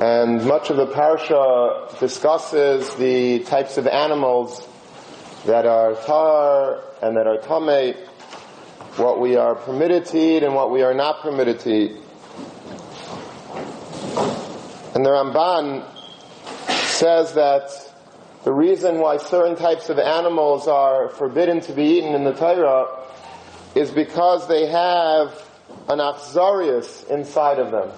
And much of the parsha discusses the types of animals that are tar and that are tame, what we are permitted to eat and what we are not permitted to eat. And the Ramban says that the reason why certain types of animals are forbidden to be eaten in the Torah is because they have an achzarius inside of them.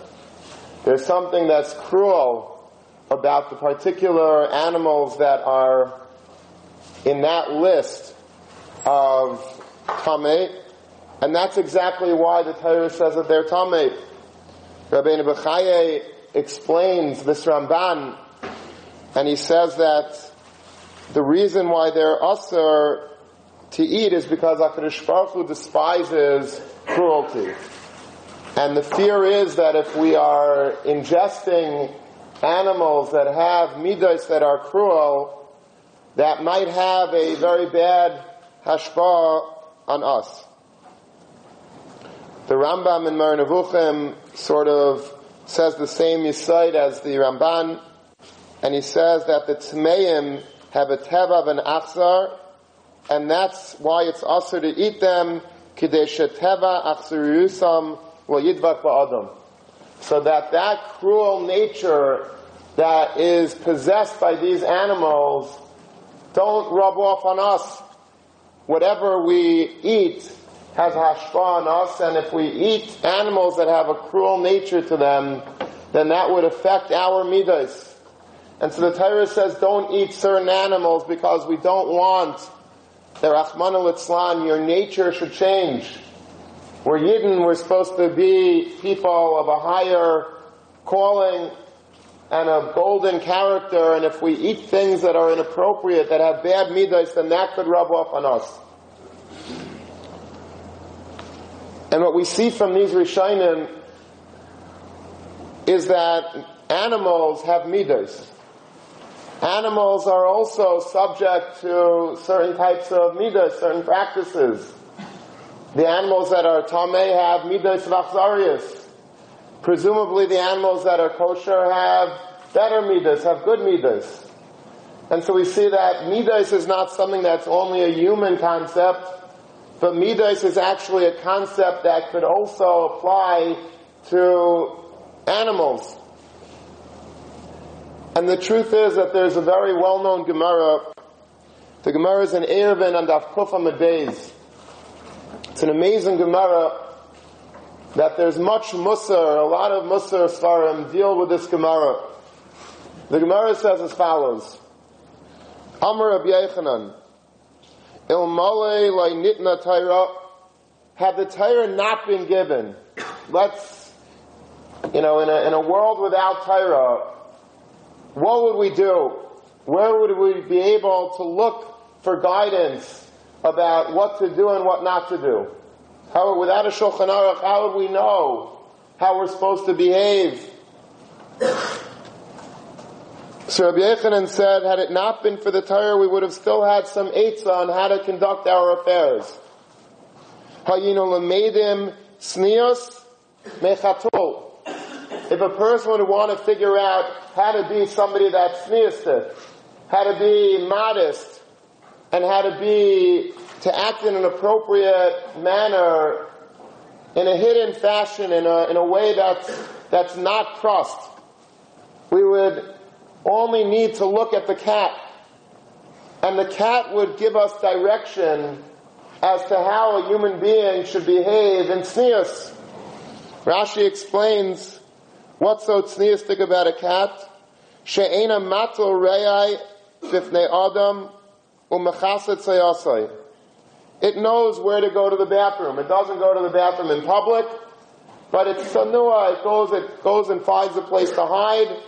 There's something that's cruel about the particular animals that are in that list of tameh, and that's exactly why the Torah says that they're tameh. Rabbeinu Bechaye explains this Ramban, and he says that the reason why they're usher to eat is because HaKadosh Baruch despises cruelty. And the fear is that if we are ingesting animals that have midas that are cruel, that might have a very bad hashpah on us. The Rambam in Nevuchim sort of says the same yisaid as the Ramban, and he says that the Tmeim have a teva of an achzar, and that's why it's also to eat them, kidesh teva achzarusam So that that cruel nature that is possessed by these animals don't rub off on us. Whatever we eat has hashpa on us, and if we eat animals that have a cruel nature to them, then that would affect our midas. And so the Torah says don't eat certain animals because we don't want the Rahman al your nature should change. We're Yidden, we're supposed to be people of a higher calling and a golden character, and if we eat things that are inappropriate, that have bad midas, then that could rub off on us. And what we see from these Rishonim is that animals have midas. Animals are also subject to certain types of midas, certain practices. The animals that are tameh have midas of achzarius. Presumably the animals that are kosher have better midas, have good midas. And so we see that midas is not something that's only a human concept, but midas is actually a concept that could also apply to animals. And the truth is that there's a very well-known Gemara. The Gemara is in Eruvin and Afkufa. It's an amazing Gemara that there's much Musar, a lot of Musar Svarim deal with this Gemara. The Gemara says as follows. Amr Rabbi Yechanan, Ilmale nitna Torah, had the Torah not been given, let's, you know, in a, in a world without Torah, what would we do? Where would we be able to look for guidance about what to do and what not to do? How, without a Shulchan Aruch, how would we know how we're supposed to behave? So Rabbi Yechanan said, had it not been for the Torah, we would have still had some eitzah on how to conduct our affairs. Hayinu lemedim snios mechatul. If a person would want to figure out how to be somebody that's sneistic, how to be modest, and how to be, to act in an appropriate manner, in a hidden fashion, in a, in a way that's, that's not trust. we would only need to look at the cat. And the cat would give us direction as to how a human being should behave in sneas. Rashi explains what's so tzniistic about a cat. She'ena reyai bifnei adam. It knows where to go to the bathroom. It doesn't go to the bathroom in public, but it's sanua. It goes, it goes and finds a place to hide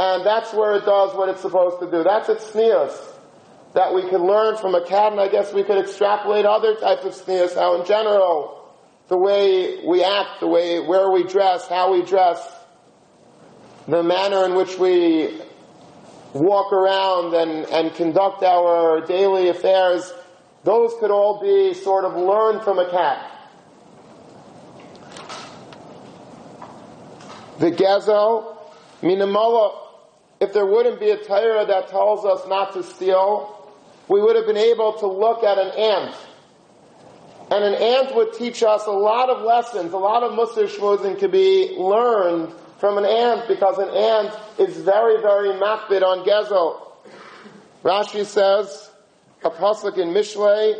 and that's where it does what it's supposed to do. That's its sneas that we can learn from a cat, and I guess we could extrapolate other types of sneas, how in general, the way we act, the way, where we dress, how we dress, the manner in which we walk around and, and conduct our daily affairs, those could all be sort of learned from a cat. The gazelle Minamala, if there wouldn't be a Torah that tells us not to steal, we would have been able to look at an ant. And an ant would teach us a lot of lessons, a lot of Musar Shmuzin could be learned from an ant because an ant is very, very makbid on Gezel. Rashi says, a pasuk in Mishlei,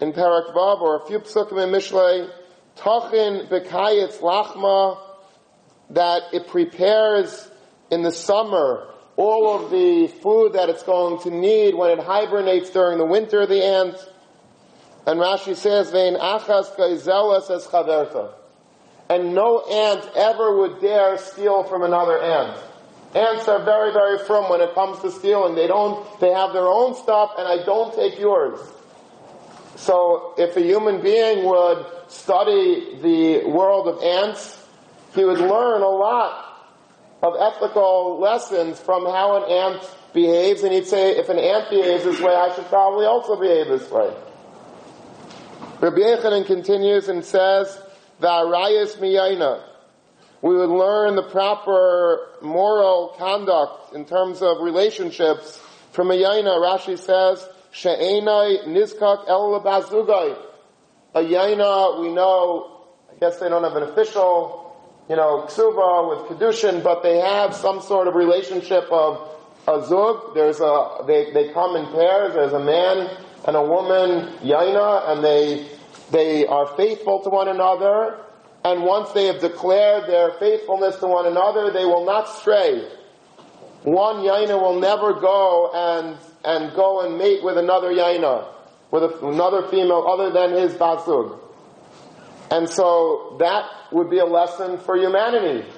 in Parak Vav, or a few psukim in Mishlei, Tachin bekayitz lachma, that it prepares in the summer all of the food that it's going to need when it hibernates during the winter, the ant. And Rashi says, Vein achas kaizelas es chaverta. And no ant ever would dare steal from another ant. Ants are very, very firm when it comes to stealing. They don't, they have their own stuff and I don't take yours. So if a human being would study the world of ants, he would learn a lot of ethical lessons from how an ant behaves, and he'd say, if an ant behaves this way, I should probably also behave this way. Rabbi Yechanan continues and says, V'arayas miyayna. We would learn the proper moral conduct in terms of relationships from Miyayna. Rashi says, She'enai nizkak el A yaina, we know, I guess they don't have an official you know, ksuba with kedushin, but they have some sort of relationship of a zug. There's a they they come in pairs. There's a man and a woman, yaina, and they they are faithful to one another. And once they have declared their faithfulness to one another, they will not stray. One yaina will never go and and go and mate with another yaina, with a, another female other than his bazug. And so that would be a lesson for humanity.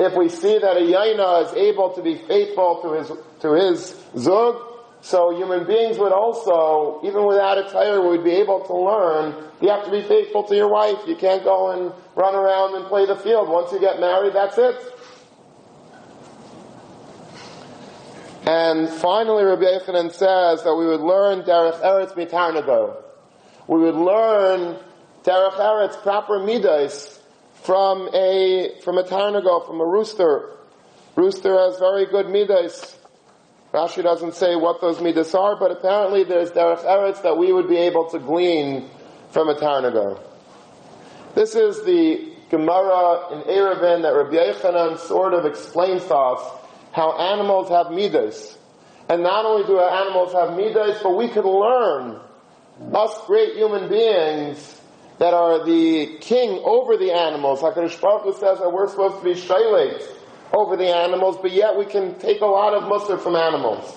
If we see that a yaina is able to be faithful to his, to his zug, so human beings would also, even without a tire, we would be able to learn, you have to be faithful to your wife. You can't go and run around and play the field. Once you get married, that's it. And finally, Rabbi Yechanan says that we would learn Derech Eretz Mitarnago. We would learn Derech Eretz, proper midas, from a, from a tarnago, from a rooster. Rooster has very good midas. Rashi doesn't say what those midas are, but apparently there's Derech Eretz that we would be able to glean from a tarnago. This is the Gemara in Eruvin that Rabbi Yechanan sort of explains to us how animals have midas. And not only do animals have midas, but we could learn, us great human beings, that are the king over the animals. HaKadosh Baruch Hu says that we're supposed to be shaylet over the animals, but yet we can take a lot of musr from animals.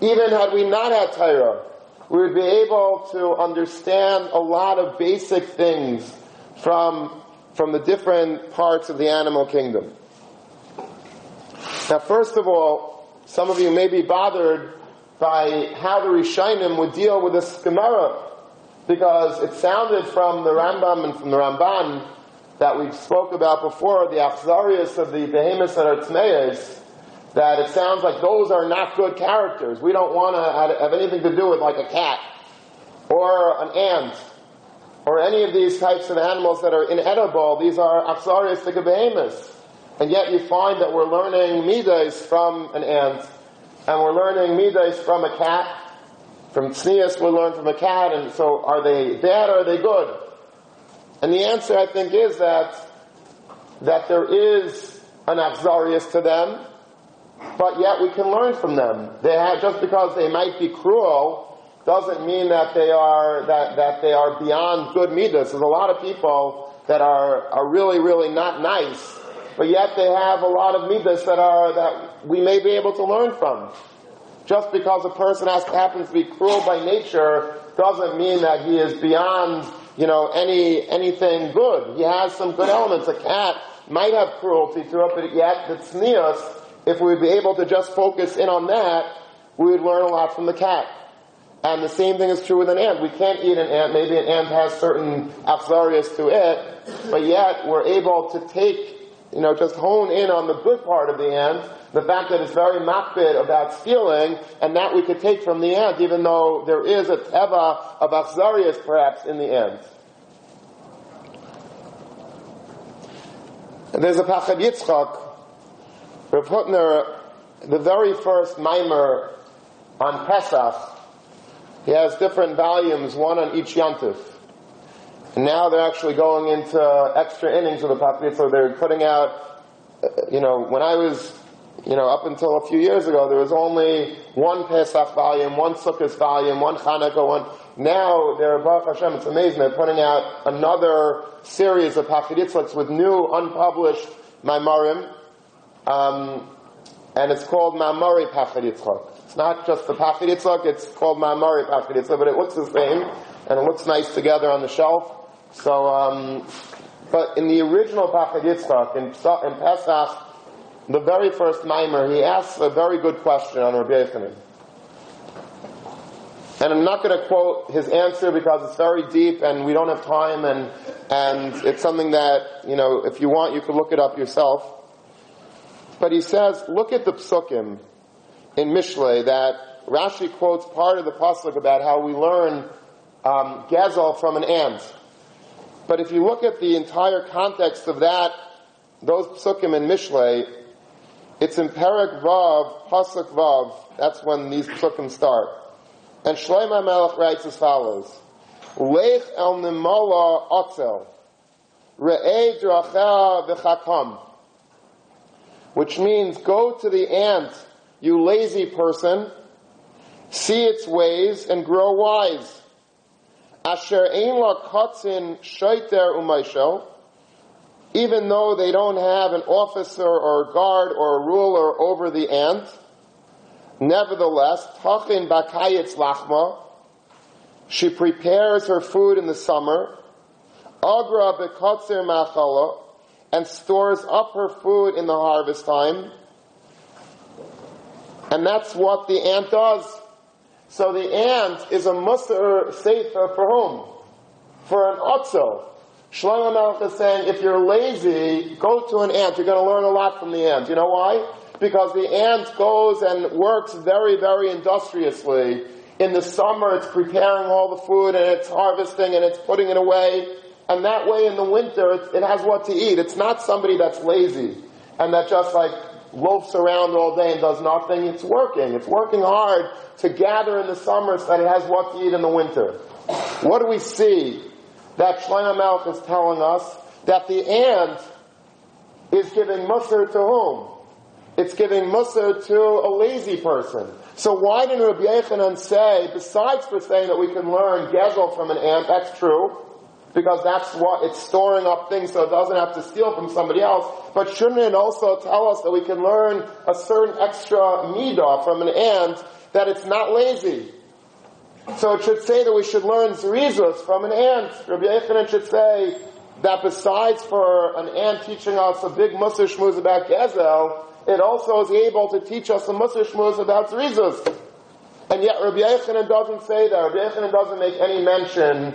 Even had we not had Torah, we would be able to understand a lot of basic things from, from the different parts of the animal kingdom. Now, first of all, some of you may be bothered by how the Rishonim would deal with this Gemara because it sounded from the Rambam and from the Ramban that we spoke about before, the Achzarius of the Behemoths and Artzmeis, that it sounds like those are not good characters. We don't want to have anything to do with like a cat or an ant or any of these types of animals that are inedible. These are Achzarius the Behemoths. And yet you find that we're learning Midas from an ant and we're learning Midas from a cat from tznius we learn from a cat, and so are they bad or are they good? And the answer, I think, is that that there is an achzarius to them, but yet we can learn from them. They have, just because they might be cruel doesn't mean that they are that, that they are beyond good midas. There's a lot of people that are are really really not nice, but yet they have a lot of midas that are that we may be able to learn from. Just because a person has, happens to be cruel by nature doesn't mean that he is beyond, you know, any, anything good. He has some good elements. A cat might have cruelty to it, but yet the tznius, if we would be able to just focus in on that, we would learn a lot from the cat. And the same thing is true with an ant. We can't eat an ant. Maybe an ant has certain achzarias to it, but yet we're able to take, you know, just hone in on the good part of the ant the fact that it's very makbid about stealing, and that we could take from the end, even though there is a teva of achzarias perhaps in the end. There's a Pachad Yitzchak Rav Hutner, the very first mimer on Pesach, he has different volumes, one on each yantif. And now they're actually going into extra innings of the Pachrit, so they're putting out, uh, you know, when I was, you know, up until a few years ago, there was only one Pesach volume, one Sukkot volume, one Hanukkah, one, now they're, Baruch Hashem, it's amazing, they're putting out another series of Pachrit with new, unpublished Maimarim, um, and it's called Mamari Pachrit It's not just the Pachrit it's called Mamari Pachrit but it looks the same, and it looks nice together on the shelf. So, um, but in the original Pachad Yitzchak, in, in Pesach, the very first mimer, he asks a very good question on Rabbi Yochanan. And I'm not going to quote his answer because it's very deep and we don't have time and, and it's something that, you know, if you want, you can look it up yourself. But he says, look at the psukim in Mishle that Rashi quotes part of the pasuk about how we learn um, from an ant. But if you look at the entire context of that, those psukim in Mishle, it's in Perak Vav, Pasuk Vav, that's when these psukim start. And Shlomo Melech writes as follows, Lech el nimala otzel, re'eh drachea v'chakam, which means go to the ant, you lazy person, see its ways and grow wise. Asher ein la katzin shaiter umaishel, even though they don't have an officer or a guard or a ruler over the ant, nevertheless, tachin bakayitz lachma, she prepares her food in the summer, agra bekatzir machala, and stores up her food in the harvest time. And that's what the ant does. So the ant is a musar sefer for whom? For an otzel. Shlomo Melech is saying, if you're lazy, go to an ant. You're going to learn a lot from the ant. You know why? Because the ant goes and works very, very industriously. In the summer, it's preparing all the food and it's harvesting and it's putting it away. And that way in the winter, it has what to eat. It's not somebody that's lazy and that just like loafs around all day and does nothing. It's working. It's working hard to gather in the summer so that it has what to eat in the winter. What do we see that Shlomo Melech is telling us? That the ant is giving musr to whom? It's giving musr to a lazy person. So why didn't Rabbi Yechanan say, besides for saying that we can learn gezel from an ant, that's true, because that's what it's storing up things so it doesn't have to steal from somebody else. But shouldn't it also tell us that we can learn a certain extra midah from an ant that it's not lazy? So it should say that we should learn zrizus from an ant. Rabbi Yechanan should say that besides for an ant teaching us a big musar shmuz about gezel, it also is able to teach us a musar shmuz about zrizus. And yet Rabbi Yechanan doesn't say that. Rabbi Yechanan doesn't make any mention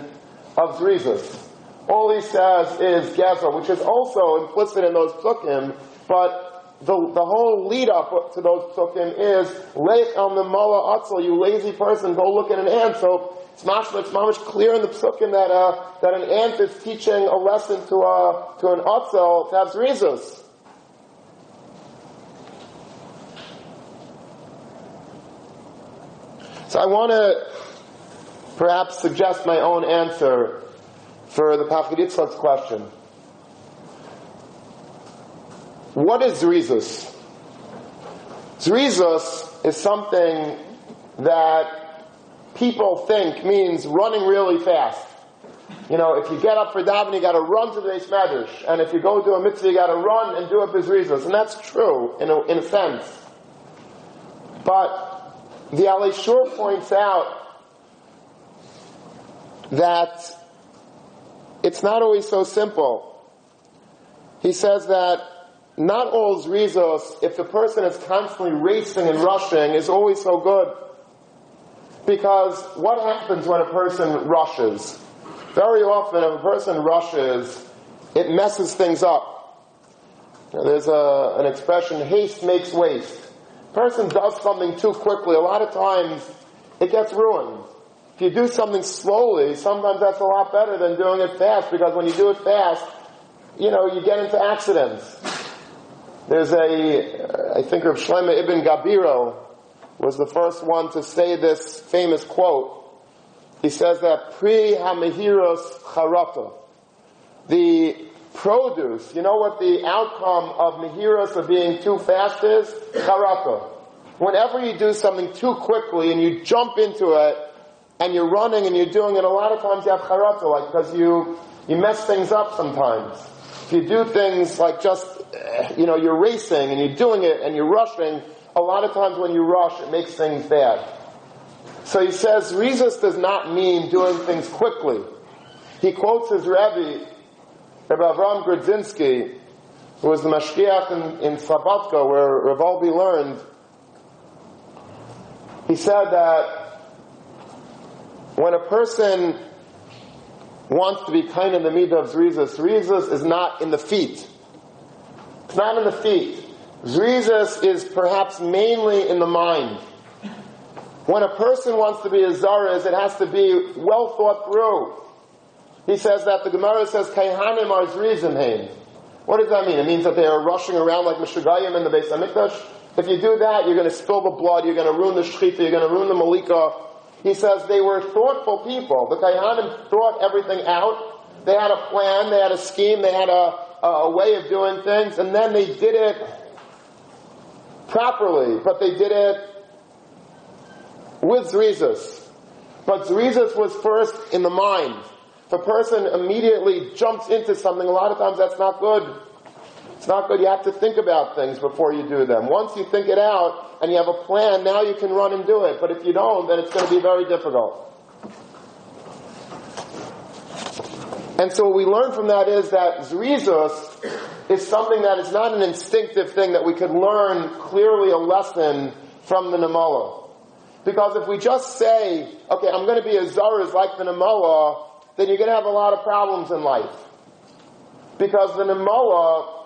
of Zrizus. All he says is Gezel, which is also implicit in those psukim, but the, the whole lead up to those psukim is Lech the Mala Atzel, you lazy person, go look at an ant. So it's mashma, it's mamish clear in the psukim that, uh, that an ant is teaching a lesson to, a, to an Atzel to have Zrizus. So I want to perhaps suggest my own answer for the Pachad Yitzchak's question. What is Zrizus? Zrizus is something that people think means running really fast. You know, if you get up for davening, you got to run to the Beis Medrash, and if you go to a mitzvah, you got to run and do it bezrizus, and that's true in a, in a sense. But the Alei Shur points out that it's not always so simple. He says that not all zrizos, if the person is constantly racing and rushing, is always so good. Because what happens when a person rushes? Very often, if a person rushes, it messes things up. There's a, an expression, haste makes waste. Person does something too quickly, a lot of times it gets ruined. If you do something slowly, sometimes that's a lot better than doing it fast because when you do it fast, you know, you get into accidents. There's a, I think Rav Shlomo Ibn Gabirol was the first one to say this famous quote. He says that pre hamahiros charata, the produce, you know what the outcome of mahiros of being too fast is? Charata. Whenever you do something too quickly and you jump into it and you're running and you're doing it, a lot of times you have charata, like because you you mess things up sometimes. If you do things like just, eh, you know, you're racing and you're doing it and you're rushing, a lot of times when you rush, it makes things bad. So he says, Rezus does not mean doing things quickly. He quotes his Rebbe, Rabbi Avram Grodzinski, who was the Mashgiach in, in Slobodka, where Rav Wolbe learned. He said that when a person wants to be kind in the midah of Zrizas, Zrizas is not in the feet. It's not in the feet. Zrizas is perhaps mainly in the mind. When a person wants to be a Zaraz, it has to be well thought through. He says that the Gemara says, Kaihanim are Zrizim What does that mean? It means that they are rushing around like Meshugayim in the Beis HaMikdash. If you do that, you're going to spill the blood, you're going to ruin the Shechita, you're going to ruin the Malika, he says they were thoughtful people. The Kaihanim thought everything out. They had a plan, they had a scheme, they had a, a way of doing things, and then they did it properly, but they did it with Zrizas. But Zrizas was first in the mind. If a person immediately jumps into something, a lot of times that's not good. It's not good. You have to think about things before you do them. Once you think it out and you have a plan, now you can run and do it. But if you don't, then it's going to be very difficult. And so what we learn from that is that Zrizus is something that is not an instinctive thing that we could learn clearly a lesson from the Namala. Because if we just say, okay, I'm going to be a Zaraz like the Namala, then you're going to have a lot of problems in life. Because the Namala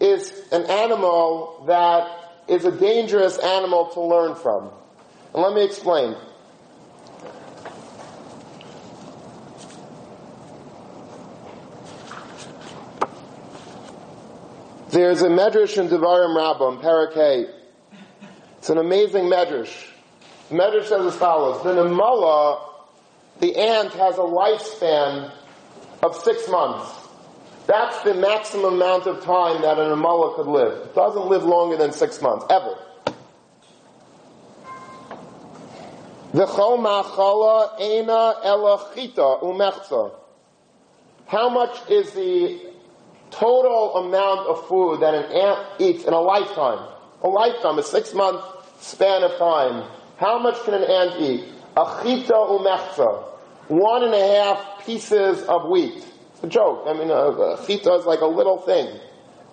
is an animal that is a dangerous animal to learn from. And let me explain. There's a medrash in Devarim Rabbah, Parakeh. It's an amazing medrash. The medrash says as follows: The Namala, the ant, has a lifespan of six months. That's the maximum amount of time that an Amala could live. It doesn't live longer than six months, ever. How much is the total amount of food that an ant eats in a lifetime? A lifetime, a six month span of time. How much can an ant eat? Achita umechza. One and a half pieces of wheat. It's a joke. I mean, a, chita is like a little thing.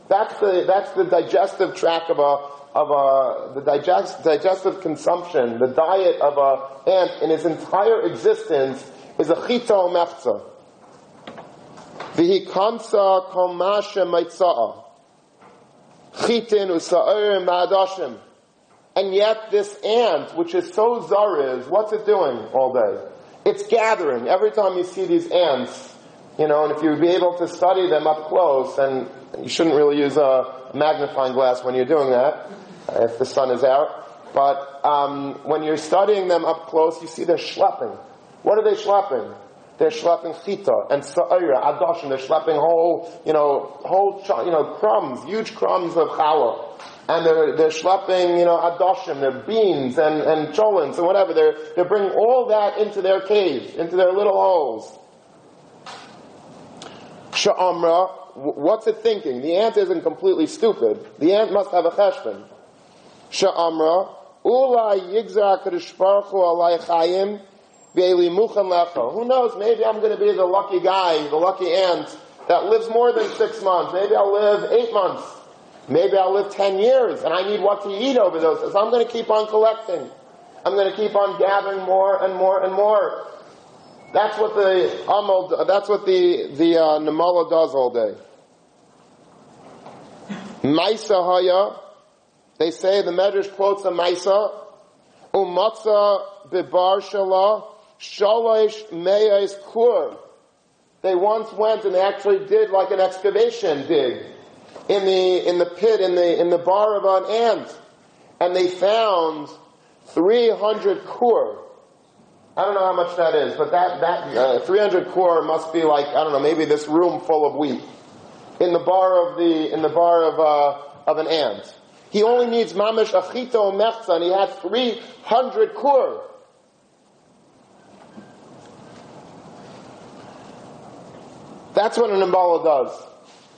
That's the, that's the digestive tract of a, of a, the digest, digestive consumption, the diet of a ant in his entire existence is a chita o mechza. V'hikansa kol masha maitza'a. Chitin usa'ir. And yet this ant, which is so zariz, what's it doing all day? It's gathering. Every time you see these ants, you know, and if you be able to study them up close, and you shouldn't really use a magnifying glass when you're doing that, if the sun is out. But um, when you're studying them up close, you see they're schlepping. What are they schlepping? They're schlepping chita and sa'ira, adashim. They're schlepping whole, you know, whole, you know, crumbs, huge crumbs of challah. And they're, they're schlepping, you know, adoshim, they're beans and, and cholents and whatever. They're, they're bringing all that into their cave, into their little holes. Sha'amra, what's it thinking? The ant isn't completely stupid. The ant must have a cheshbon. Sha'amra, ulai yigzar kadosh baruch hu alai. Who knows, maybe I'm going to be the lucky guy, the lucky ant that lives more than six months. Maybe I'll live eight months. Maybe I'll live ten years and I need what to eat over those. So I'm going to keep on collecting. I'm going to keep on gathering more and more and more. That's what the Amal, that's what the, the uh, Namala does all day. Maisa Haya, they say the Medrash quotes a Maisa, Umatza Bibar Shala, Shalosh Meyes Kur. They once went and actually did like an excavation dig. in the, in the pit, in the, in the bar of an ant, and they found 300 kur. I don't know how much that is, but that, that, uh, 300 kur must be like, I don't know, maybe this room full of wheat. In the bar of the, in the bar of, uh, of an ant. He only needs mamish achito mechza, and he had 300 kur. That's what an Amala does.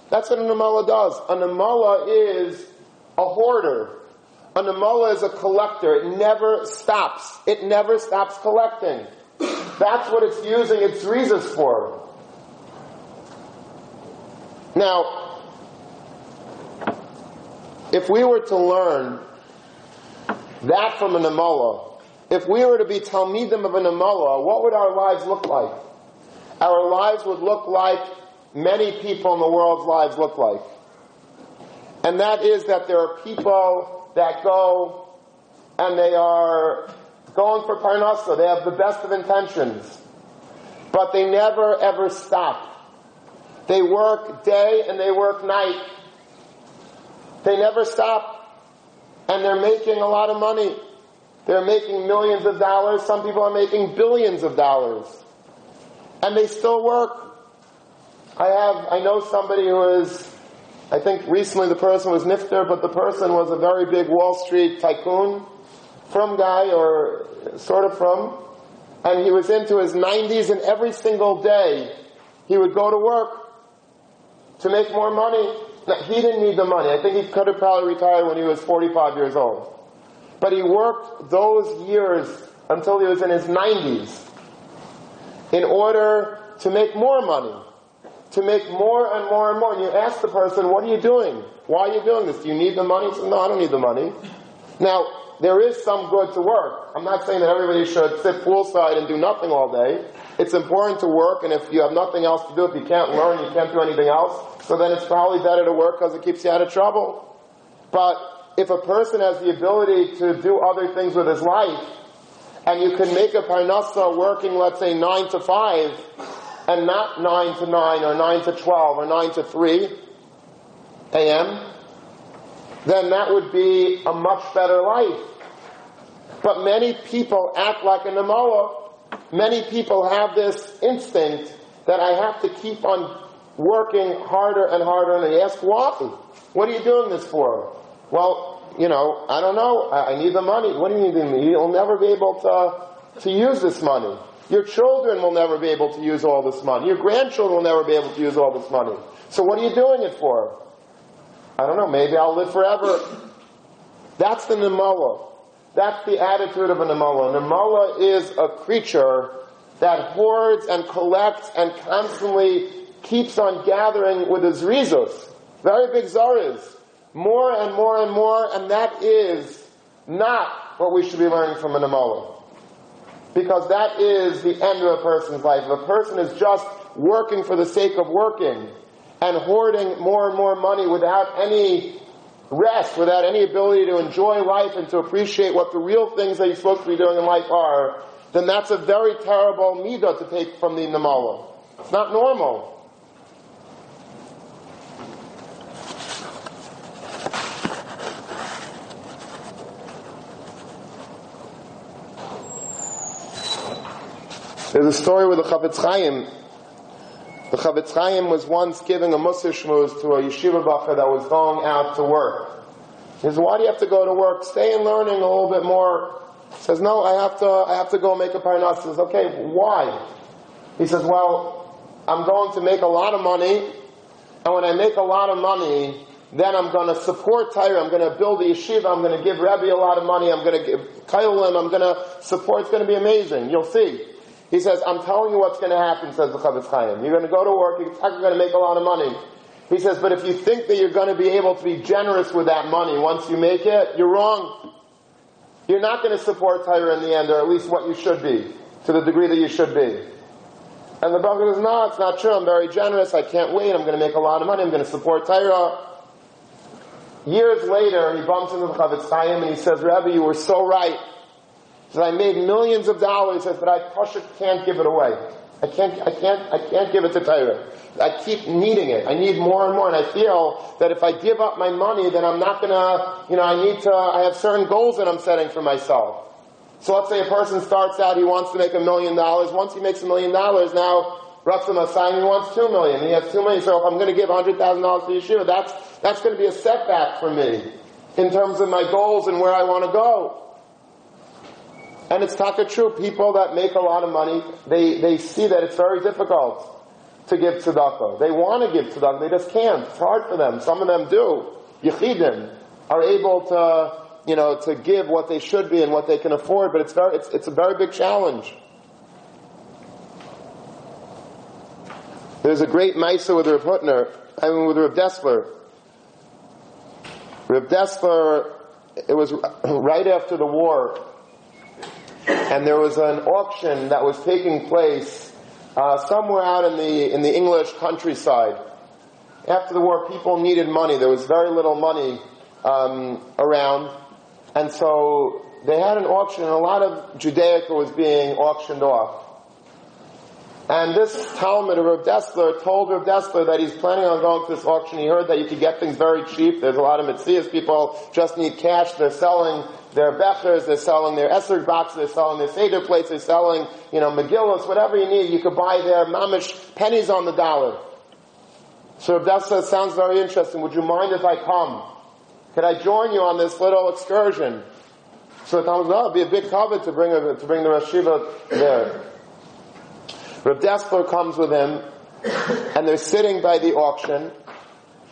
That's what an Amala does. An Amala is a hoarder. An Amala is a collector. It never stops. It never stops collecting. That's what it's using its reasons for. Now, if we were to learn that from an Amala, if we were to be Talmidim of an Amala, what would our lives look like? Our lives would look like many people in the world's lives look like. And that is that there are people that go and they are going for parnasa. They have the best of intentions. But they never ever stop. They work day and they work night. They never stop. And they're making a lot of money. They're making millions of dollars. Some people are making billions of dollars. And they still work. I have, I know somebody who is, I think recently the person was Nifter, but the person was a very big Wall Street tycoon, from guy, or sort of from, and he was into his 90s and every single day he would go to work to make more money. Now, he didn't need the money. I think he could have probably retired when he was 45 years old. But he worked those years until he was in his 90s in order to make more money to make more and more and more. And you ask the person, what are you doing? Why are you doing this? Do you need the money? Says, no, I don't need the money. Now, there is some good to work. I'm not saying that everybody should sit poolside and do nothing all day. It's important to work, and if you have nothing else to do, if you can't learn, you can't do anything else, so then it's probably better to work because it keeps you out of trouble. But if a person has the ability to do other things with his life, and you can make a parnasa working, let's say, nine to five, and not 9 to 9 or 9 to 12 or 9 to 3 a.m., then that would be a much better life. But many people act like a Namoa. Many people have this instinct that I have to keep on working harder and harder and they ask why? What are you doing this for? Well, you know, I don't know. I, need the money. What do you need? You'll never be able to, to use this money. Your children will never be able to use all this money. Your grandchildren will never be able to use all this money. So what are you doing it for? I don't know, maybe I'll live forever. That's the Nimala. That's the attitude of a Nimala. Nimala is a creature that hoards and collects and constantly keeps on gathering with his rizos. Very big zaras. More and more and more, and that is not what we should be learning from a Nimala because that is the end of a person's life. If a person is just working for the sake of working and hoarding more and more money without any rest, without any ability to enjoy life and to appreciate what the real things that he's supposed to be doing in life are, then that's a very terrible midah to take from the Namala. It's not normal. There's a story with the Chafetz Chaim. The Chafetz Chaim was once giving a Musar shmuz to a yeshiva bacher that was going out to work. He says, why do you have to go to work? Stay in learning a little bit more. He says, no, I have to, I have to go make a parnas. He says, okay, why? He says, well, I'm going to make a lot of money, and when I make a lot of money, then I'm going to support Torah. I'm going to build the yeshiva. I'm going to give Rebbe a lot of money. I'm going to give Kailim. I'm going to support. It's going to be amazing. You'll see. He says, I'm telling you what's going to happen, says the Chafetz Chaim. You're going to go to work, you're going to make a lot of money. He says, but if you think that you're going to be able to be generous with that money once you make it, you're wrong. You're not going to support Torah in the end, or at least what you should be, to the degree that you should be. And the Baruch says, no, it's not true. I'm very generous. I can't wait. I'm going to make a lot of money. I'm going to support Torah. Years later, he bumps into the Chafetz Chaim and he says, Rabbi, you were so right. That I made millions of dollars, that I can't give it away. I can't, I can't, I can't give it to Torah. I keep needing it. I need more and more, and I feel that if I give up my money, then I'm not gonna, you know, I need to, I have certain goals that I'm setting for myself. So let's say a person starts out, he wants to make a million dollars. Once he makes a million dollars, now Ratzim Asayim, he wants two million. He has two million. So if I'm going to give $100,000 to yeshiva, that's, that's going to be a setback for me in terms of my goals and where I want to go. And it's taka true. People that make a lot of money, they, they see that it's very difficult to give tzedakah. They want to give tzedakah, they just can't. It's hard for them. Some of them do. Yechidim are able to, you know, to give what they should be and what they can afford, but it's very, it's, it's a very big challenge. There's a great Maisa with Rav Hutner, I mean with Rav Dessler. Rav Dessler, it was right after the war, and there was an auction that was taking place uh, somewhere out in the in the English countryside. After the war, people needed money. There was very little money um, around, and so they had an auction, and a lot of Judaica was being auctioned off. And this Talmud of Rav Dessler told Rav Dessler that he's planning on going to this auction. He heard that you could get things very cheap. There's a lot of Metzias people just need cash. They're selling their bechers, they're selling their Esser boxes, they're selling their Seder plates, they're selling, you know, Megillas, whatever you need, you could buy their mamish pennies on the dollar. So Rav Dessler sounds very interesting. Would you mind if I come? Could I join you on this little excursion? So Talmud, oh, it'd be a big covet to bring, to bring the Rosh there. Rav Dessler comes with him, and they're sitting by the auction,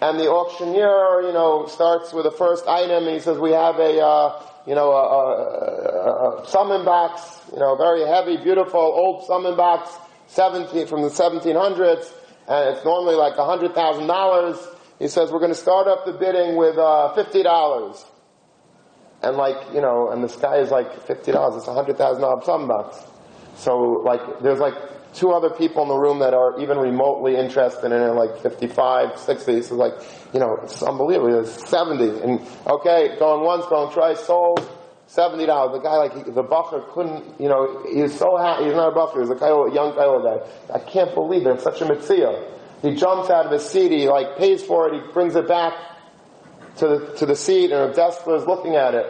and the auctioneer, you know, starts with the first item, and he says, we have a, uh, you know, a, a, a, summon box, you know, very heavy, beautiful, old summon box, 17, from the 1700s, and it's normally like $100,000. He says, we're going to start up the bidding with, uh, $50. And like, you know, and this guy is like, $50, it's a $100,000 summon box. So like, there's like two other people in the room that are even remotely interested in it, like 55, 60. So like, you know, it's unbelievable. It's 70. And okay, going once, going twice, sold. Seventy dollars. The guy, like he, the buffer, couldn't. You know, he's so happy. He's not a buffer. He's a Kailo, young Kailo guy. I can't believe. It's such a mitzvah. He jumps out of his seat. He like pays for it. He brings it back to the to the seat, and Dessler is looking at it.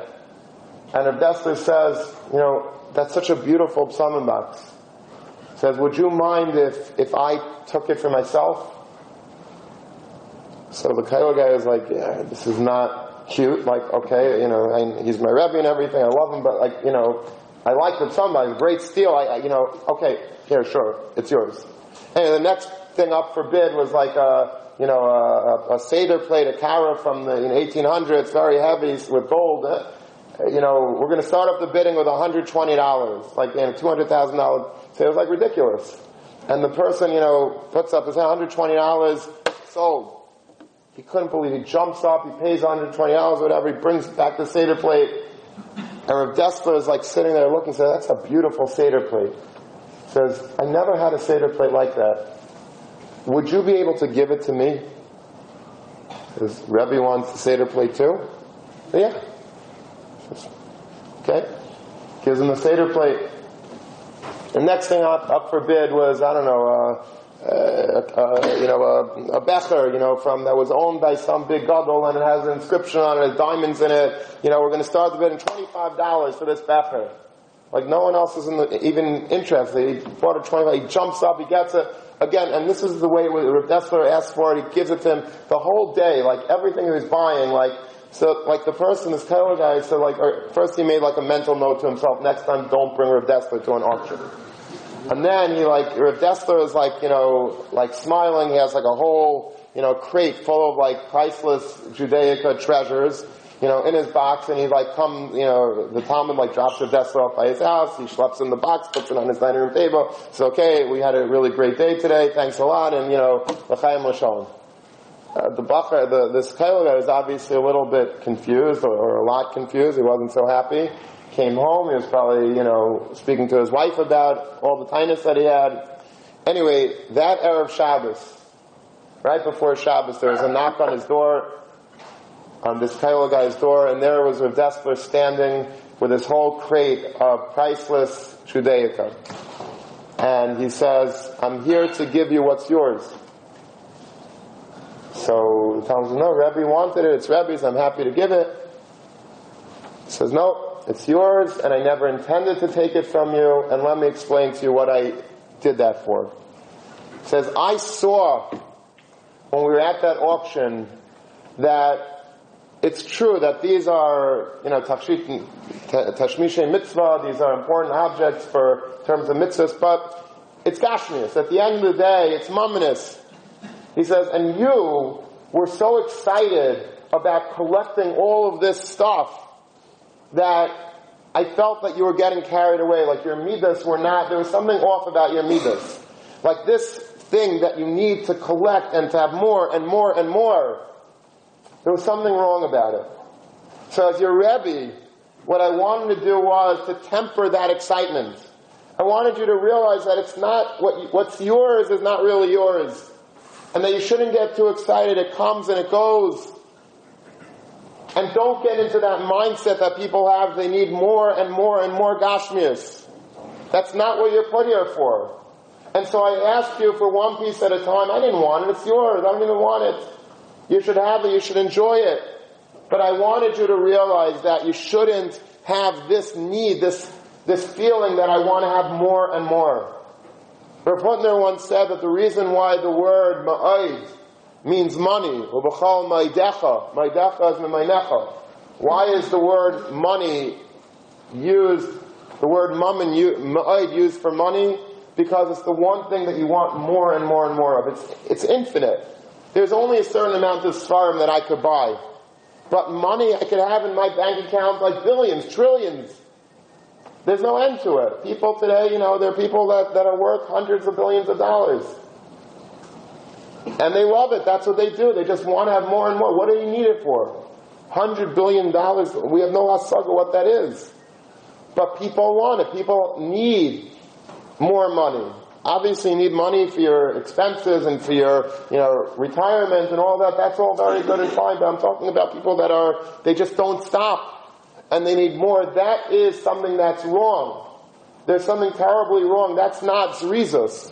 And Dessler says, you know, that's such a beautiful psalm box says, would you mind if, if I took it for myself? So the Kailo guy is like, yeah, this is not cute. Like, okay, you know, I, he's my Rebbe and everything. I love him, but like, you know, I like the somebody, great steal. I, I, you know, okay, here, sure, it's yours. And the next thing up for bid was like a, you know, a, a Seder plate, a Kara from the you know, 1800s, very heavy with gold. Uh, you know, we're going to start up the bidding with $120, like, you know, $200,000 so it was like ridiculous. And the person, you know, puts up his $120 sold. He couldn't believe it. He jumps up, he pays $120 whatever, he brings back the Seder plate. And Rav Dessler is like sitting there looking, says, that's a beautiful Seder plate. Says, I never had a Seder plate like that. Would you be able to give it to me? Says, Rebbe wants the Seder plate too? Yeah. Okay. Gives him the Seder plate. The next thing up, up for bid was, I don't know, uh, uh, uh, you know, a, a becher, you know, from that was owned by some big gadol, and it has an inscription on it, has diamonds in it. You know, we're going to start the bid in twenty-five dollars for this becher. Like no one else is in the, even interested. He bought it twenty-five. He jumps up, he gets it again, and this is the way Rav Dessler asks for it. He gives it to him the whole day, like everything he was buying, like. So, like the person, this Taylor guy, so like, first he made like a mental note to himself, next time don't bring Rav Dessler to an auction. And then he like, Rav Dessler is like, you know, like smiling. He has like a whole, you know, crate full of like priceless Judaica treasures, you know, in his box. And he like come, you know, the Talmud like drops Rav Dessler off by his house. He schleps in the box, puts it on his dining room table. It's okay. We had a really great day today. Thanks a lot. And you know, l'chaim l'shalom. Uh, the Bachar, the, this guy is obviously a little bit confused or, or a lot confused. He wasn't so happy came home. He was probably, you know, speaking to his wife about all the tightness that he had. Anyway, that Erev Shabbos, right before Shabbos, there was a knock on his door, on this Kaila guy's door, and there was Rav Dessler standing with his whole crate of priceless Judaica. and he says, I'm here to give you what's yours. So the Talmud says, no, Rebbe wanted it, it's Rebbe's, I'm happy to give it. He says, no, it's yours, and I never intended to take it from you, and let me explain to you what I did that for. He says, I saw, when we were at that auction, that it's true that these are, you know, tashmishe mitzvah, these are important objects for terms of mitzvahs, but it's gashmius. At the end of the day, it's mumminus. He says, and you were so excited about collecting all of this stuff that I felt that you were getting carried away, like your midas were not, there was something off about your midas. Like this thing that you need to collect and to have more and more and more. There was something wrong about it. So as your Rebbe, what I wanted to do was to temper that excitement. I wanted you to realize that it's not, what what's yours is not really yours. And that you shouldn't get too excited. It comes and it goes. And don't get into that mindset that people have. They need more and more and more gashmias. That's not what you're put here for. And so I asked you for one piece at a time. I didn't want it. It's yours. I don't even want it. You should have it, you should enjoy it. But I wanted you to realize that you shouldn't have this need, this, this feeling that I want to have more and more. Rav Hutner once said that the reason why the word ma'id means money, ubachal ma'idecha, ma'idecha is ma'necha. Why is the word money used, the word ma'id used for money? Because it's the one thing that you want more and more and more of. It's, it's infinite. There's only a certain amount of svarim that I could buy. But money I could have in my bank account like billions, trillions. There's no end to it. People today, you know, there are people that, that are worth hundreds of billions of dollars. And they love it. That's what they do. They just want to have more and more. What do you need it for? Hundred billion dollars. We have no hasaga what that is. But people want it. People need more money. Obviously, you need money for your expenses and for your, you know, retirement and all that. That's all very good and fine. But I'm talking about people that are, they just don't stop and they need more. That is something that's wrong. There's something terribly wrong. That's not Zrizus.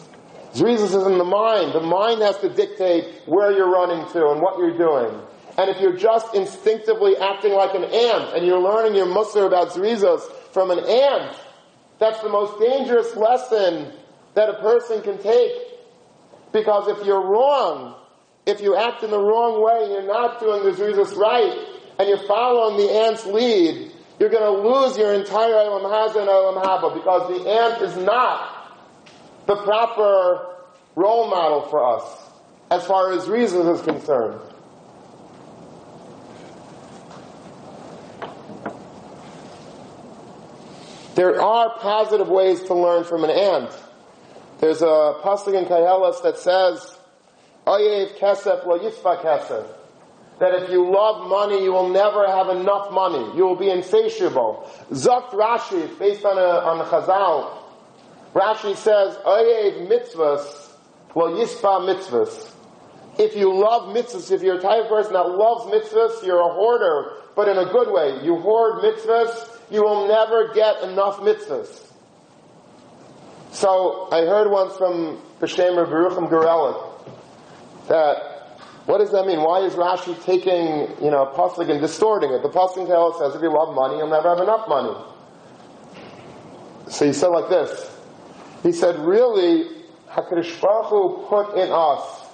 Zrizus is in the mind. The mind has to dictate where you're running to and what you're doing. And if you're just instinctively acting like an ant and you're learning your mussar about Zrizus from an ant, that's the most dangerous lesson that a person can take. Because if you're wrong, if you act in the wrong way and you're not doing the Zrizus right, and you're following the ant's lead, you're going to lose your entire Olam Hazeh and Olam Haba because the ant is not the proper role model for us as far as reason is concerned. There are positive ways to learn from an ant. There's a pasuk in Koheles that says, "Oyev kesef lo yispa kesef." That if you love money, you will never have enough money. You will be insatiable. Zakt Rashi, based on a, on Chazal, Rashi says, "Oyev mitzvahs well yispa mitzvahs." If you love mitzvahs, if you're a type of person that loves mitzvahs, you're a hoarder, but in a good way. You hoard mitzvahs, you will never get enough mitzvahs. So I heard once from B'Shem of Beruchim Gorelik that what does that mean? Why is Rashi taking you know a pasuk and distorting it? The pasuk tells says if you love money, you'll never have enough money. So he said like this. He said, really, Hakadosh Baruch put in us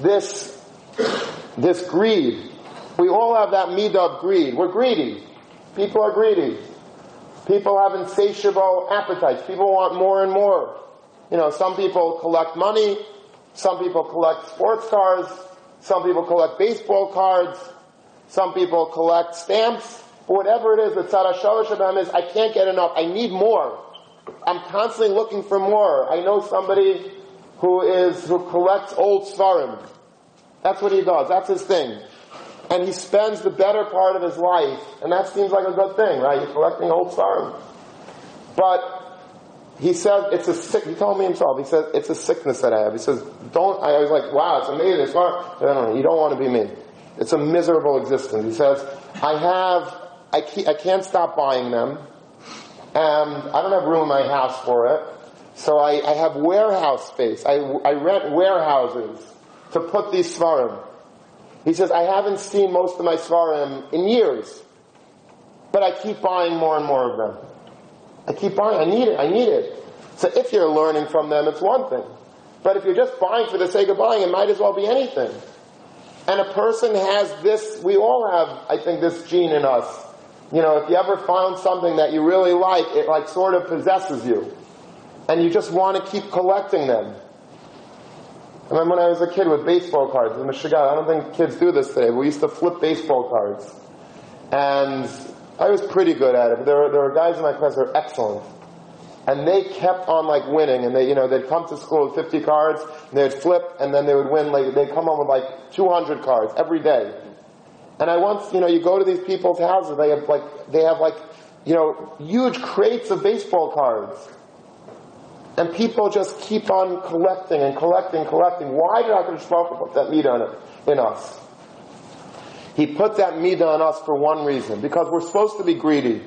this this greed. We all have that midah of greed. We're greedy. People are greedy. People have insatiable appetites. People want more and more. You know, some people collect money. Some people collect sports cars. Some people collect baseball cards. Some people collect stamps. Whatever it is, the tzara shalosh is, I can't get enough. I need more. I'm constantly looking for more. I know somebody who is, who collects old svarim. That's what he does. That's his thing and he spends the better part of his life, and that seems like a good thing, right? You're collecting old stars. But he said it's a sick, he told me himself, he said, it's a sickness that I have. He says, don't, I was like, wow, it's amazing. It's not, no, no, no, you don't want to be me. It's a miserable existence. He says, I have, I can't, I can't stop buying them, and I don't have room in my house for it. So I, I have warehouse space. I, I rent warehouses to put these svarim. He says, I haven't seen most of my svarim in years, but I keep buying more and more of them. I keep buying. I need it. I need it. So if you're learning from them, it's one thing. But if you're just buying for the sake of buying, it might as well be anything. And a person has this, we all have, I think, this gene in us. You know, if you ever found something that you really like, it like sort of possesses you. And you just want to keep collecting them. I remember when I was a kid with baseball cards in Michigan. I don't think kids do this today, we used to flip baseball cards. And I was pretty good at it, but there were, there were guys in my class that were excellent. And they kept on like winning, and they, you know, they'd come to school with 50 cards, and they'd flip, and then they would win, like, they'd come home with like 200 cards every day. And I once, you know, you go to these people's houses, they have like, they have like, you know, huge crates of baseball cards. And people just keep on collecting and collecting, collecting. Why did HaKadosh Baruch put that meat on it, in us? He put that midah on us for one reason, because we're supposed to be greedy.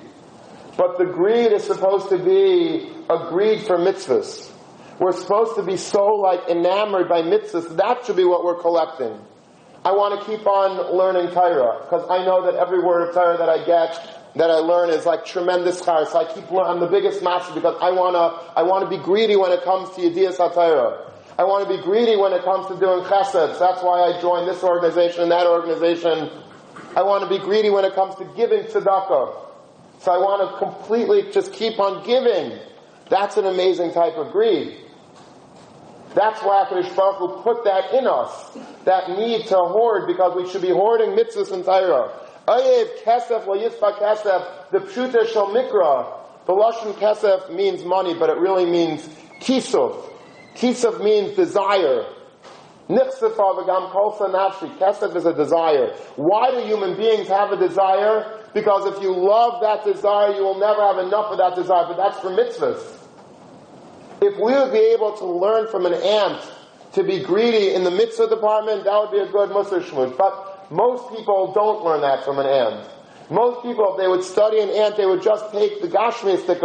But the greed is supposed to be a greed for mitzvahs. We're supposed to be so like enamored by mitzvahs, that should be what we're collecting. I want to keep on learning Torah, because I know that every word of Torah that I get, that I learn is like tremendous char. So I keep learning, I'm the biggest master because I wanna, I wanna be greedy when it comes to Yediyas HaTorah. I want to be greedy when it comes to doing chesed. That's why I joined this organization and that organization. I want to be greedy when it comes to giving tzedakah. So I want to completely just keep on giving. That's an amazing type of greed. That's why HaKadosh Baruch Hu put that in us. That need to hoard because we should be hoarding mitzvahs and Torah. Ayev kesef yispa kesef, the pshuta shel mikra. The Lashon kesef means money, but it really means kisuf. Kisuf means desire. Nichsefa kolsa nafshi. Kesef is a desire. Why do human beings have a desire? Because if you love that desire, you will never have enough of that desire, but that's for mitzvahs. If we would be able to learn from an ant to be greedy in the mitzvah department, that would be a good Musar shmuz. But most people don't learn that from an ant. Most people, if they would study an ant, they would just take the gashmistic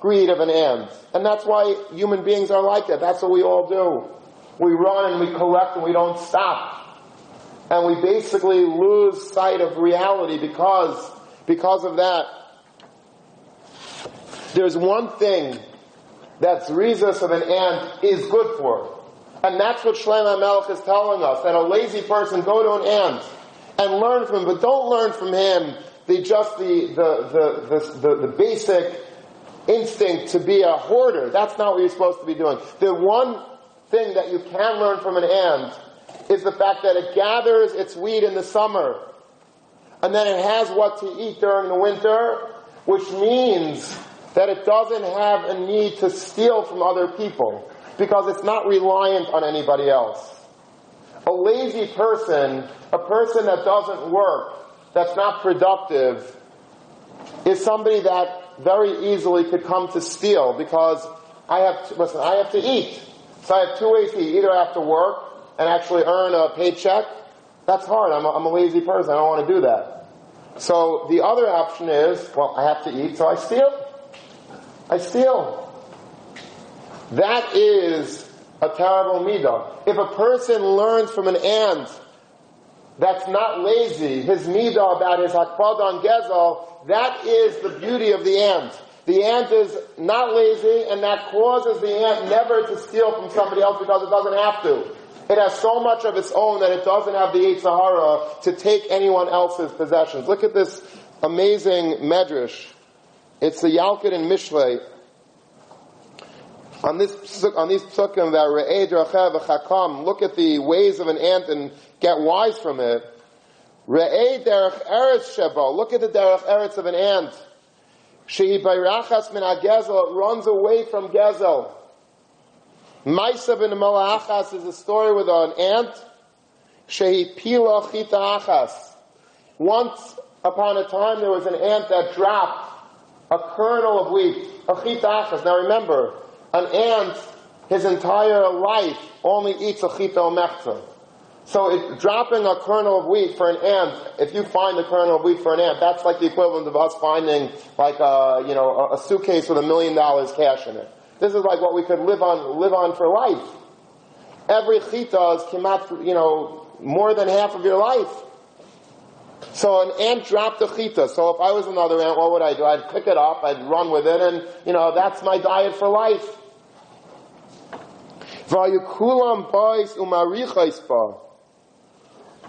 greed of an ant. And that's why human beings are like that. That's what we all do. We run and we collect and we don't stop. And we basically lose sight of reality because, because of that. There's one thing that Zrizas of an ant is good for. And that's what Shlomo Melech is telling us, that a lazy person go to an ant and learn from him, but don't learn from him the just the the the the, the, the basic instinct to be a hoarder. That's not what you're supposed to be doing. The one thing that you can learn from an ant is the fact that it gathers its wheat in the summer and then it has what to eat during the winter, which means that it doesn't have a need to steal from other people because it's not reliant on anybody else. A lazy person, a person that doesn't work, that's not productive, is somebody that very easily could come to steal because I have, to, listen, I have to eat. So I have two ways to eat. Either I have to work and actually earn a paycheck. That's hard. I'm a, I'm a lazy person. I don't want to do that. So the other option is, well, I have to eat, so I steal. I steal. That is a terrible midah. If a person learns from an ant that's not lazy, his midah about his hakbad on gezel, that is the beauty of the ant. The ant is not lazy, and that causes the ant never to steal from somebody else because it doesn't have to. It has so much of its own that it doesn't have the yetzer hara to take anyone else's possessions. Look at this amazing medrash. It's the Yalkut and Mishlei. On this, on these psukim that re'eh drachev v'chakam, look at the ways of an ant and get wise from it. Re'eh derech eretz shebo, look at the derech eretz of an ant. Shehi bayrachas min gezel, it runs away from gezel. Maisa ben Malachas is a story with an ant. Shehi pila chita achas. Once upon a time there was an ant that dropped a kernel of wheat, a chita achas. Now remember, an ant, his entire life, only eats a chita mechza. So dropping a kernel of wheat for an ant, if you find a kernel of wheat for an ant, that's like the equivalent of us finding like a, you know, a, a suitcase with a million dollars cash in it. This is like what we could live on, live on for life. Every chita is kemat, you know, more than half of your life. So an ant dropped a chita. So if I was another ant, what would I do? I'd pick it up, I'd run with it, and, you know, that's my diet for life.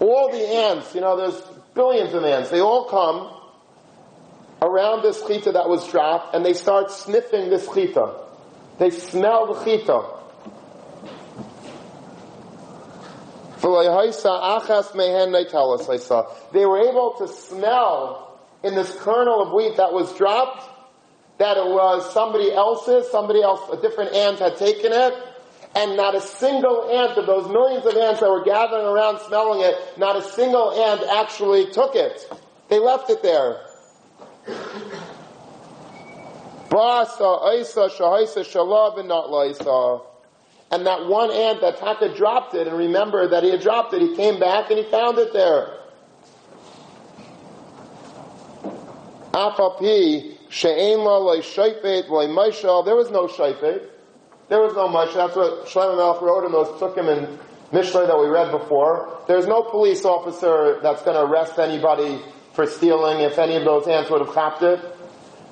All the ants, you know, there's billions of ants, they all come around this chita that was dropped, and they start sniffing this chita. They smell the chita. They were able to smell in this kernel of wheat that was dropped that it was somebody else's, somebody else, a different ant had taken it, and not a single ant of those millions of ants that were gathering around smelling it, not a single ant actually took it. They left it there. And that one ant that Taka dropped it and remembered that he had dropped it, he came back and he found it there. There was no shayfet. There was no Moshe. That's what Shlomo Melech wrote in those psukim and Mishlei that we read before. There's no police officer that's going to arrest anybody for stealing if any of those ants would have clapped it.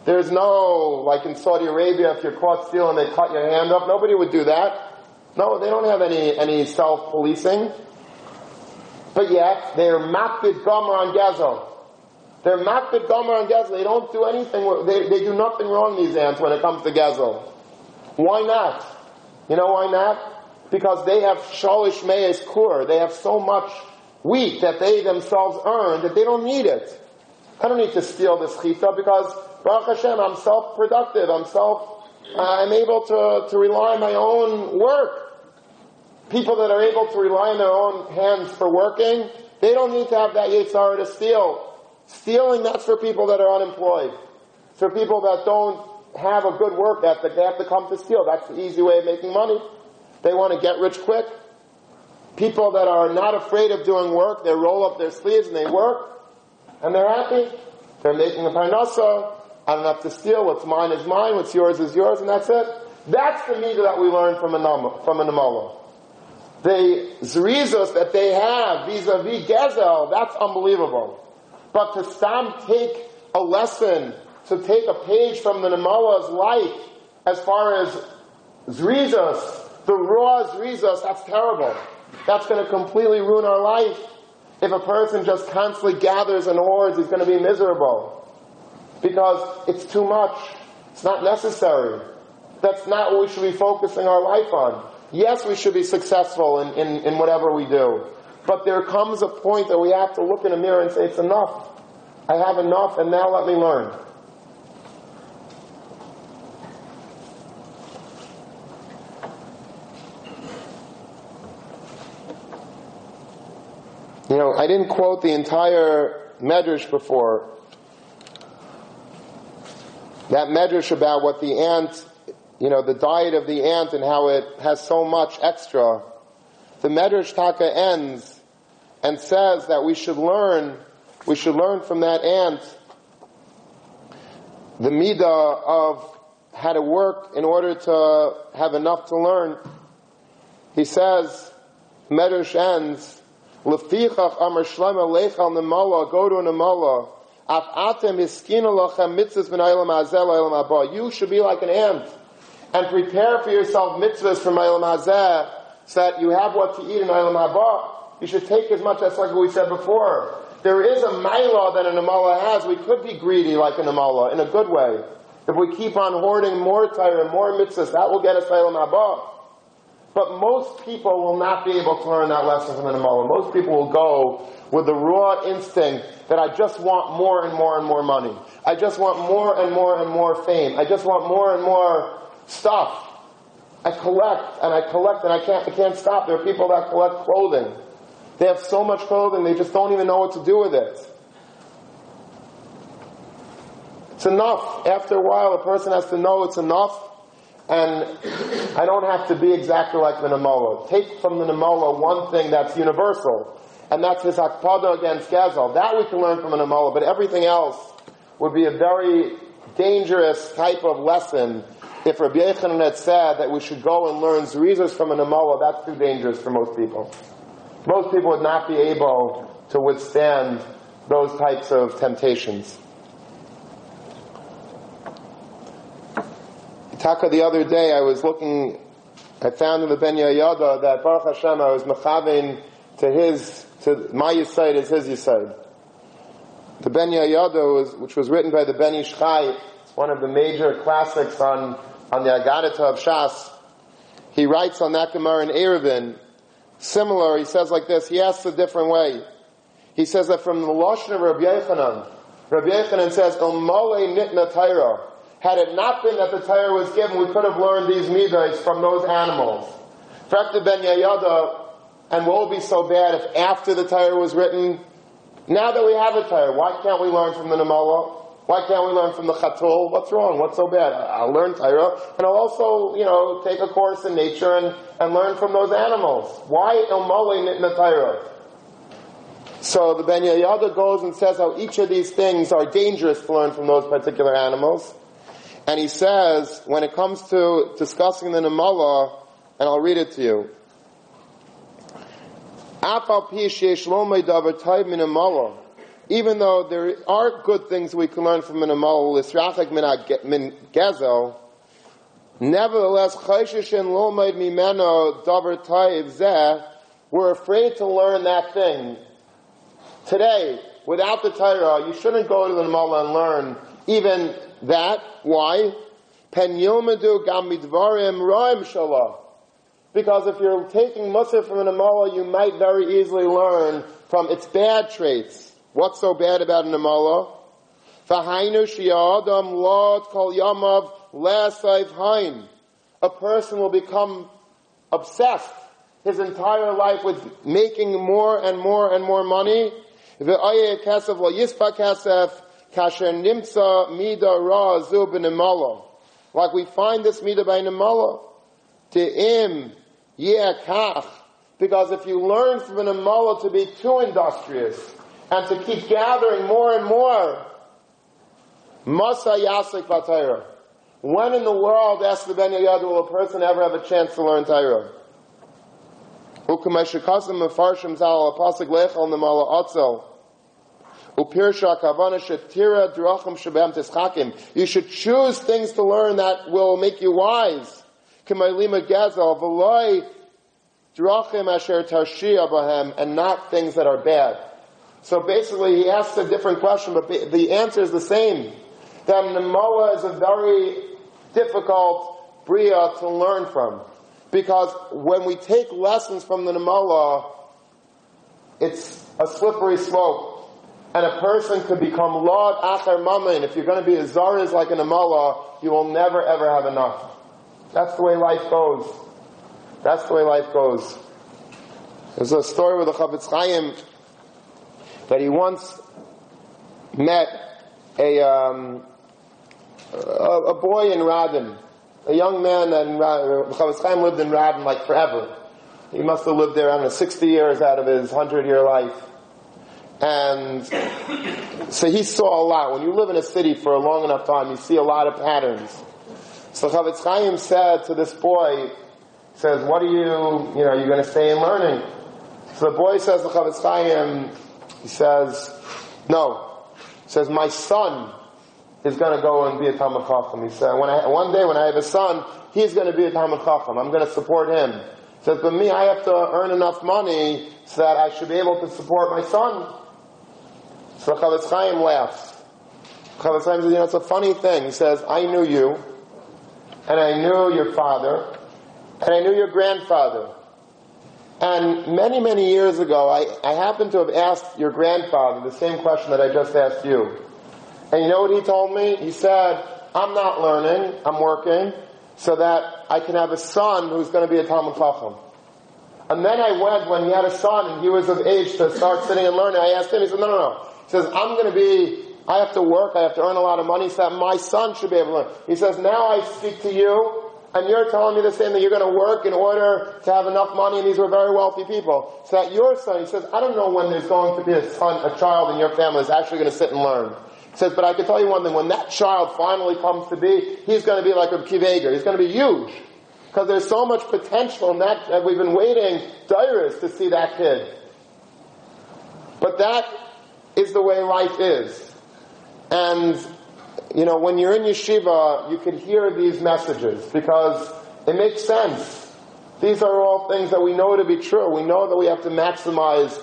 There's no, like in Saudi Arabia, if you're caught stealing, they cut your hand off. Nobody would do that. No, they don't have any, any self-policing. But yet, they're makbid gomer on gazel. They're makbid gomer on gazel. They don't do anything, they, they do nothing wrong, these ants, when it comes to gazel. Why not? You know why not? Because they have shalish meis kur. They have so much wheat that they themselves earn that they don't need it. I don't need to steal this chita because Baruch Hashem, I'm self-productive. I'm self, uh, I'm able to, to rely on my own work. People that are able to rely on their own hands for working, they don't need to have that yetzer hara to steal. Stealing, that's for people that are unemployed. For people that don't have a good work ethic, they have to come to steal. That's the easy way of making money. They want to get rich quick. People that are not afraid of doing work, they roll up their sleeves and they work, and they're happy. They're making a parnasa. I don't have to steal. What's mine is mine. What's yours is yours, and that's it. That's the meter that we learn from a from a namala. The zrizos that they have vis-a-vis Gezel, that's unbelievable. But to stam take a lesson, to take a page from the Namala's life, as far as zrizos, the raw zrizos, that's terrible. That's going to completely ruin our life. If a person just constantly gathers and hoards, he's going to be miserable. Because it's too much. It's not necessary. That's not what we should be focusing our life on. Yes, we should be successful in, in, in whatever we do. But there comes a point that we have to look in a mirror and say, it's enough. I have enough and now let me learn. You know, I didn't quote the entire medrash before. That medrash about what the ant, you know, the diet of the ant and how it has so much extra. The medrash taka ends and says that we should learn, we should learn from that ant the midah of how to work in order to have enough to learn. He says, Medrash ends, Lefichach Shlema Nemala, go to Nemala. Af atem iskina mitzvahs hazel. You should be like an ant and prepare for yourself mitzvahs from olam hazeh so that you have what to eat in olam haba. You should take as much as like we said before. There is a milah that a namala has. We could be greedy like a namala in a good way. If we keep on hoarding more Torah and more mitzvahs, that will get us olam haba. But most people will not be able to learn that lesson from the Namala. Most people will go with the raw instinct that I just want more and more and more money. I just want more and more and more fame. I just want more and more stuff. I collect and I collect and I can't, I can't stop. There are people that collect clothing. They have so much clothing, they just don't even know what to do with it. It's enough. After a while, a person has to know it's enough and I don't have to be exactly like the Namola. Take from the Namola one thing that's universal, and that's his akpada against Gazel. That we can learn from a Namola, but everything else would be a very dangerous type of lesson if Rabbi Yochanan had said that we should go and learn Zerizos from an Amala, that's too dangerous for most people. Most people would not be able to withstand those types of temptations. Taka, the other day I was looking, I found in the Ben Yehoyada that Baruch Hashem I was mechavein to his, to my Yisayid is his Yisayid. The Ben Yehoyada, which was written by the Ben Ish Chai, it's one of the major classics on, on the Agadata of Shas. He writes on that Gemara in Eruvin, similar, he says like this, he asks a different way. He says that from the Lashon of Rabbi Yochanan, Rabbi Yochanan says, El Mole Nitna Taira. Had it not been that the Torah was given, we could have learned these midas from those animals. Frekta Ben Yehoyada, and what would be so bad if after the Torah was written, now that we have a Torah, why can't we learn from the Namala? Why can't we learn from the Chatul? What's wrong? What's so bad? I'll learn Torah, and I'll also, you know, take a course in nature and, and learn from those animals. Why Ilmole Nitna Torah? So the Ben Yehoyada goes and says how each of these things are dangerous to learn from those particular animals. And he says, when it comes to discussing the Namala, and I'll read it to you. Even though there are good things we can learn from an amal, nevertheless, we're afraid to learn that thing. Today, without the Torah, you shouldn't go to the Namala and learn even that. Why? Because if you're taking Musar from an Amala, you might very easily learn from its bad traits. What's so bad about an Amala? A person will become obsessed his entire life with making more and more and more money. Kesef kasher nimsa mida ra zu Like we find this mida by Namala. im kach. Because if you learn from an Amala to be too industrious and to keep gathering more and more, Masa Yasik Batayra. When in the world, ask the Ben Yad, will a person ever have a chance to learn Torah? Ukameshikasim Mefarshim Otzel. You should choose things to learn that will make you wise. And not things that are bad. So basically, he asks a different question, but the answer is the same. That Namoa is a very difficult Bria to learn from. Because when we take lessons from the Namoa, it's a slippery slope. And a person could become Lord Acher Mamin. If you're going to be as Zariz like an Amala, you will never ever have enough. That's the way life goes. That's the way life goes. There's a story with the Chafetz Chaim that he once met a, um, a, a, boy in Radin, a young man, and Chafetz Chaim lived in Radin like forever. He must have lived there, I don't know, 60 years out of his 100 year life. And so he saw a lot. When you live in a city for a long enough time, you see a lot of patterns. So Chafetz Chaim said to this boy, says, what are you, you know, you're going to stay in learning? So the boy says to Chafetz Chaim, he says, no. He says, my son is going to go and be a Talmud Chacham. He said, when I, one day when I have a son, he's going to be a Talmud Chacham. I'm going to support him. He says, but me, I have to earn enough money so that I should be able to support my son. So Chafetz Chaim laughs. Chafetz Chaim says, you know, it's a funny thing. He says, I knew you, and I knew your father, and I knew your grandfather. And many, many years ago, I, I happened to have asked your grandfather the same question that I just asked you. And you know what he told me? He said, I'm not learning, I'm working, so that I can have a son who's going to be a Talmud Chacham. And then I went when he had a son and he was of age to start sitting and learning. I asked him, he said, no, no, no. He says, I'm going to be, I have to work, I have to earn a lot of money so that my son should be able to learn. He says, now I speak to you and you're telling me the same that you're going to work in order to have enough money, and these were very wealthy people. So that your son, he says, I don't know when there's going to be a son, a child in your family is actually going to sit and learn. He says, but I can tell you one thing, when that child finally comes to be, he's going to be like a Kiveger. He's going to be huge. Because there's so much potential in that, that we've been waiting, Dairis, to see that kid. But that is the way life is. And, you know, when you're in yeshiva, you can hear these messages because it makes sense. These are all things that we know to be true. We know that we have to maximize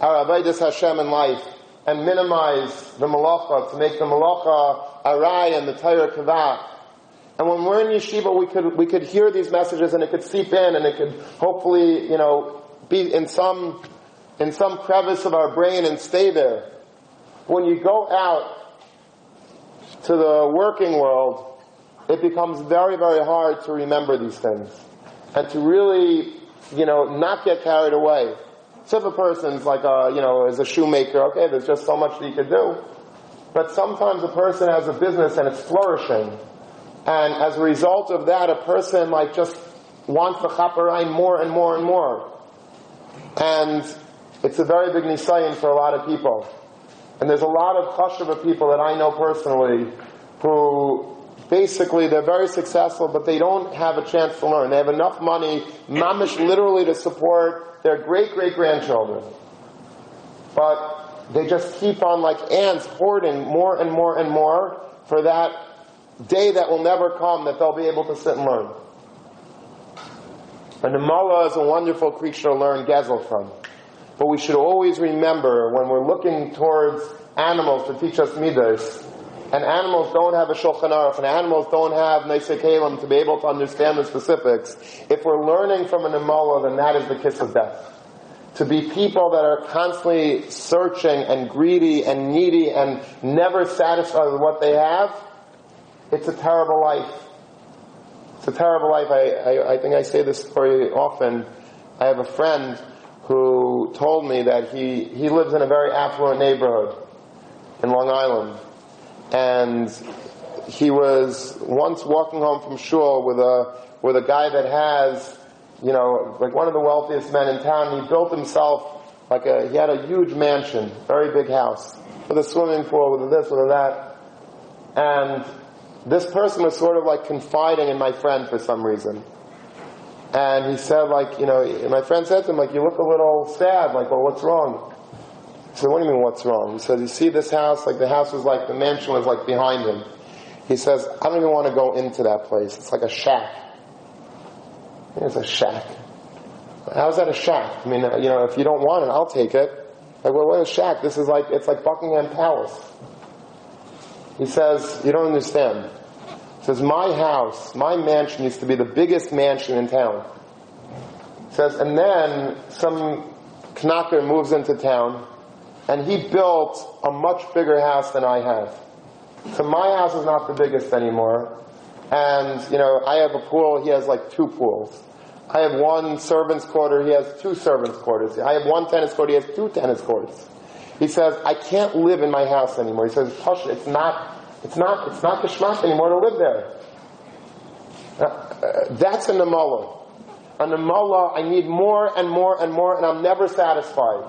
our Avodas Hashem in life and minimize the malacha, to make the malacha arai and the Torah kavah. And when we're in yeshiva, we could, we could hear these messages and it could seep in and it could hopefully, you know, be in some, in some crevice of our brain and stay there. When you go out to the working world, it becomes very, very hard to remember these things and to really, you know, not get carried away. So if a person's like a, you know, is a shoemaker, okay, there's just so much that you can do. But sometimes a person has a business and it's flourishing. And as a result of that, a person like just wants the chaparine more and more and more. And it's a very big nisayin for a lot of people. And there's a lot of chashava people that I know personally who basically they're very successful, but they don't have a chance to learn. They have enough money, mamish literally to support their great great grandchildren. But they just keep on like ants hoarding more and more and more for that day that will never come that they'll be able to sit and learn. And the mullah is a wonderful creature to learn gezel from. But we should always remember when we're looking towards animals to teach us midas, and animals don't have a Shulchan Aruch, and animals don't have Kalim to be able to understand the specifics, if we're learning from an Imala, then that is the kiss of death. To be people that are constantly searching and greedy and needy and never satisfied with what they have, it's a terrible life. It's a terrible life. I, I, I think I say this story often. I have a friend who told me that he, he lives in a very affluent neighborhood in Long Island and he was once walking home from shul with a with a guy that has, you know, like one of the wealthiest men in town. He built himself like a he had a huge mansion, very big house with a swimming pool, with a this, with a that, and this person was sort of like confiding in my friend for some reason. And he said, like, you know, my friend said to him, like, you look a little sad. Like, well, what's wrong? He said, what do you mean what's wrong? He said, you see this house? Like the house was like, the mansion was like behind him. He says, I don't even want to go into that place. It's like a shack. It's a shack. How's that a shack? I mean, you know, if you don't want it, I'll take it. Like, well, what is shack? This is like, it's like Buckingham Palace. He says, you don't understand. Says, my house, my mansion used to be the biggest mansion in town. Says, and then some knacker moves into town and he built a much bigger house than I have. So my house is not the biggest anymore. And, you know, I have a pool, he has like two pools. I have one servant's quarter, he has two servant's quarters. I have one tennis court, he has two tennis courts. He says, I can't live in my house anymore. He says, Push, it's not, it's not, it's not the shmak anymore to live there. Uh, uh, that's a namala. A namala, I need more and more and more, and I'm never satisfied.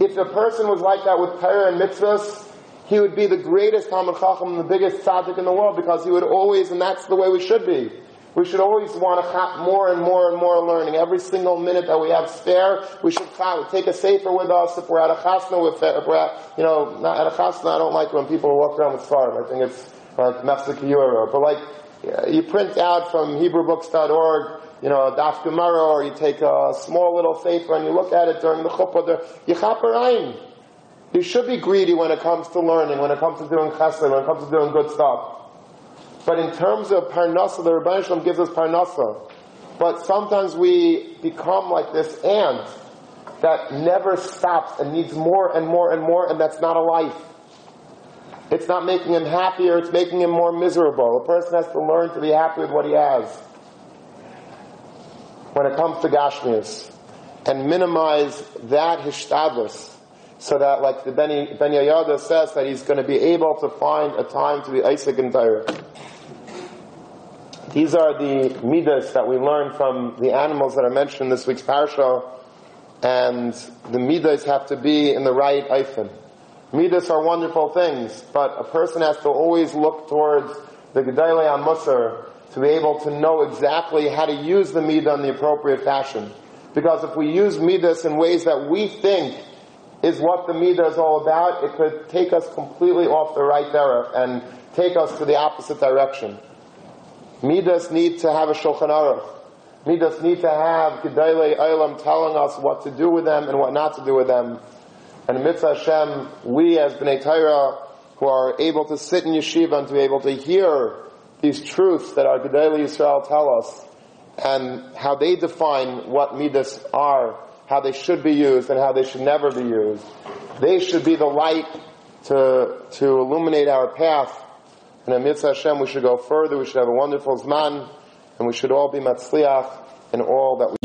If a person was like that with Torah and mitzvahs, he would be the greatest Talmud Chacham and the biggest tzaddik in the world because he would always, and that's the way we should be. We should always want to have more and more and more learning. Every single minute that we have spare, we should take a sefer with us. If we're at a chasna, if we're at, you know, not at a chasna, I don't like when people walk around with svarim. I think it's like Mefzikiyura. But like, you print out from HebrewBooks.org you know, daf gemara, or you take a small little sefer and you look at it during the chuppah, the yichaper You should be greedy when it comes to learning, when it comes to doing chesed, when it comes to doing good stuff. But in terms of parnasa, the Rebbeinu Shalom gives us parnasa. But sometimes we become like this ant that never stops and needs more and more and more, and that's not a life. It's not making him happier, it's making him more miserable. A person has to learn to be happy with what he has when it comes to Gashmias and minimize that hishtadlus so that like the Ben, ben says that he's going to be able to find a time to be Isaac and Torah. These are the midas that we learn from the animals that are mentioned in this week's parsha, and the midas have to be in the right eifin. Midas are wonderful things, but a person has to always look towards the Gedalei Musar to be able to know exactly how to use the Midah in the appropriate fashion. Because if we use Midas in ways that we think is what the Midah is all about, it could take us completely off the right derech and take us to the opposite direction. Midas need to have a Shulchan Aruch. Midas need to have Gedalei Olam telling us what to do with them and what not to do with them. And Mitzvah Hashem, we as Bnei Torah, who are able to sit in yeshiva and to be able to hear these truths that our Gedalei Yisrael tell us, and how they define what midas are, how they should be used, and how they should never be used. They should be the light to, to illuminate our path. And in Mitzvah Hashem, we should go further, we should have a wonderful Zman, and we should all be Matzliach in all that we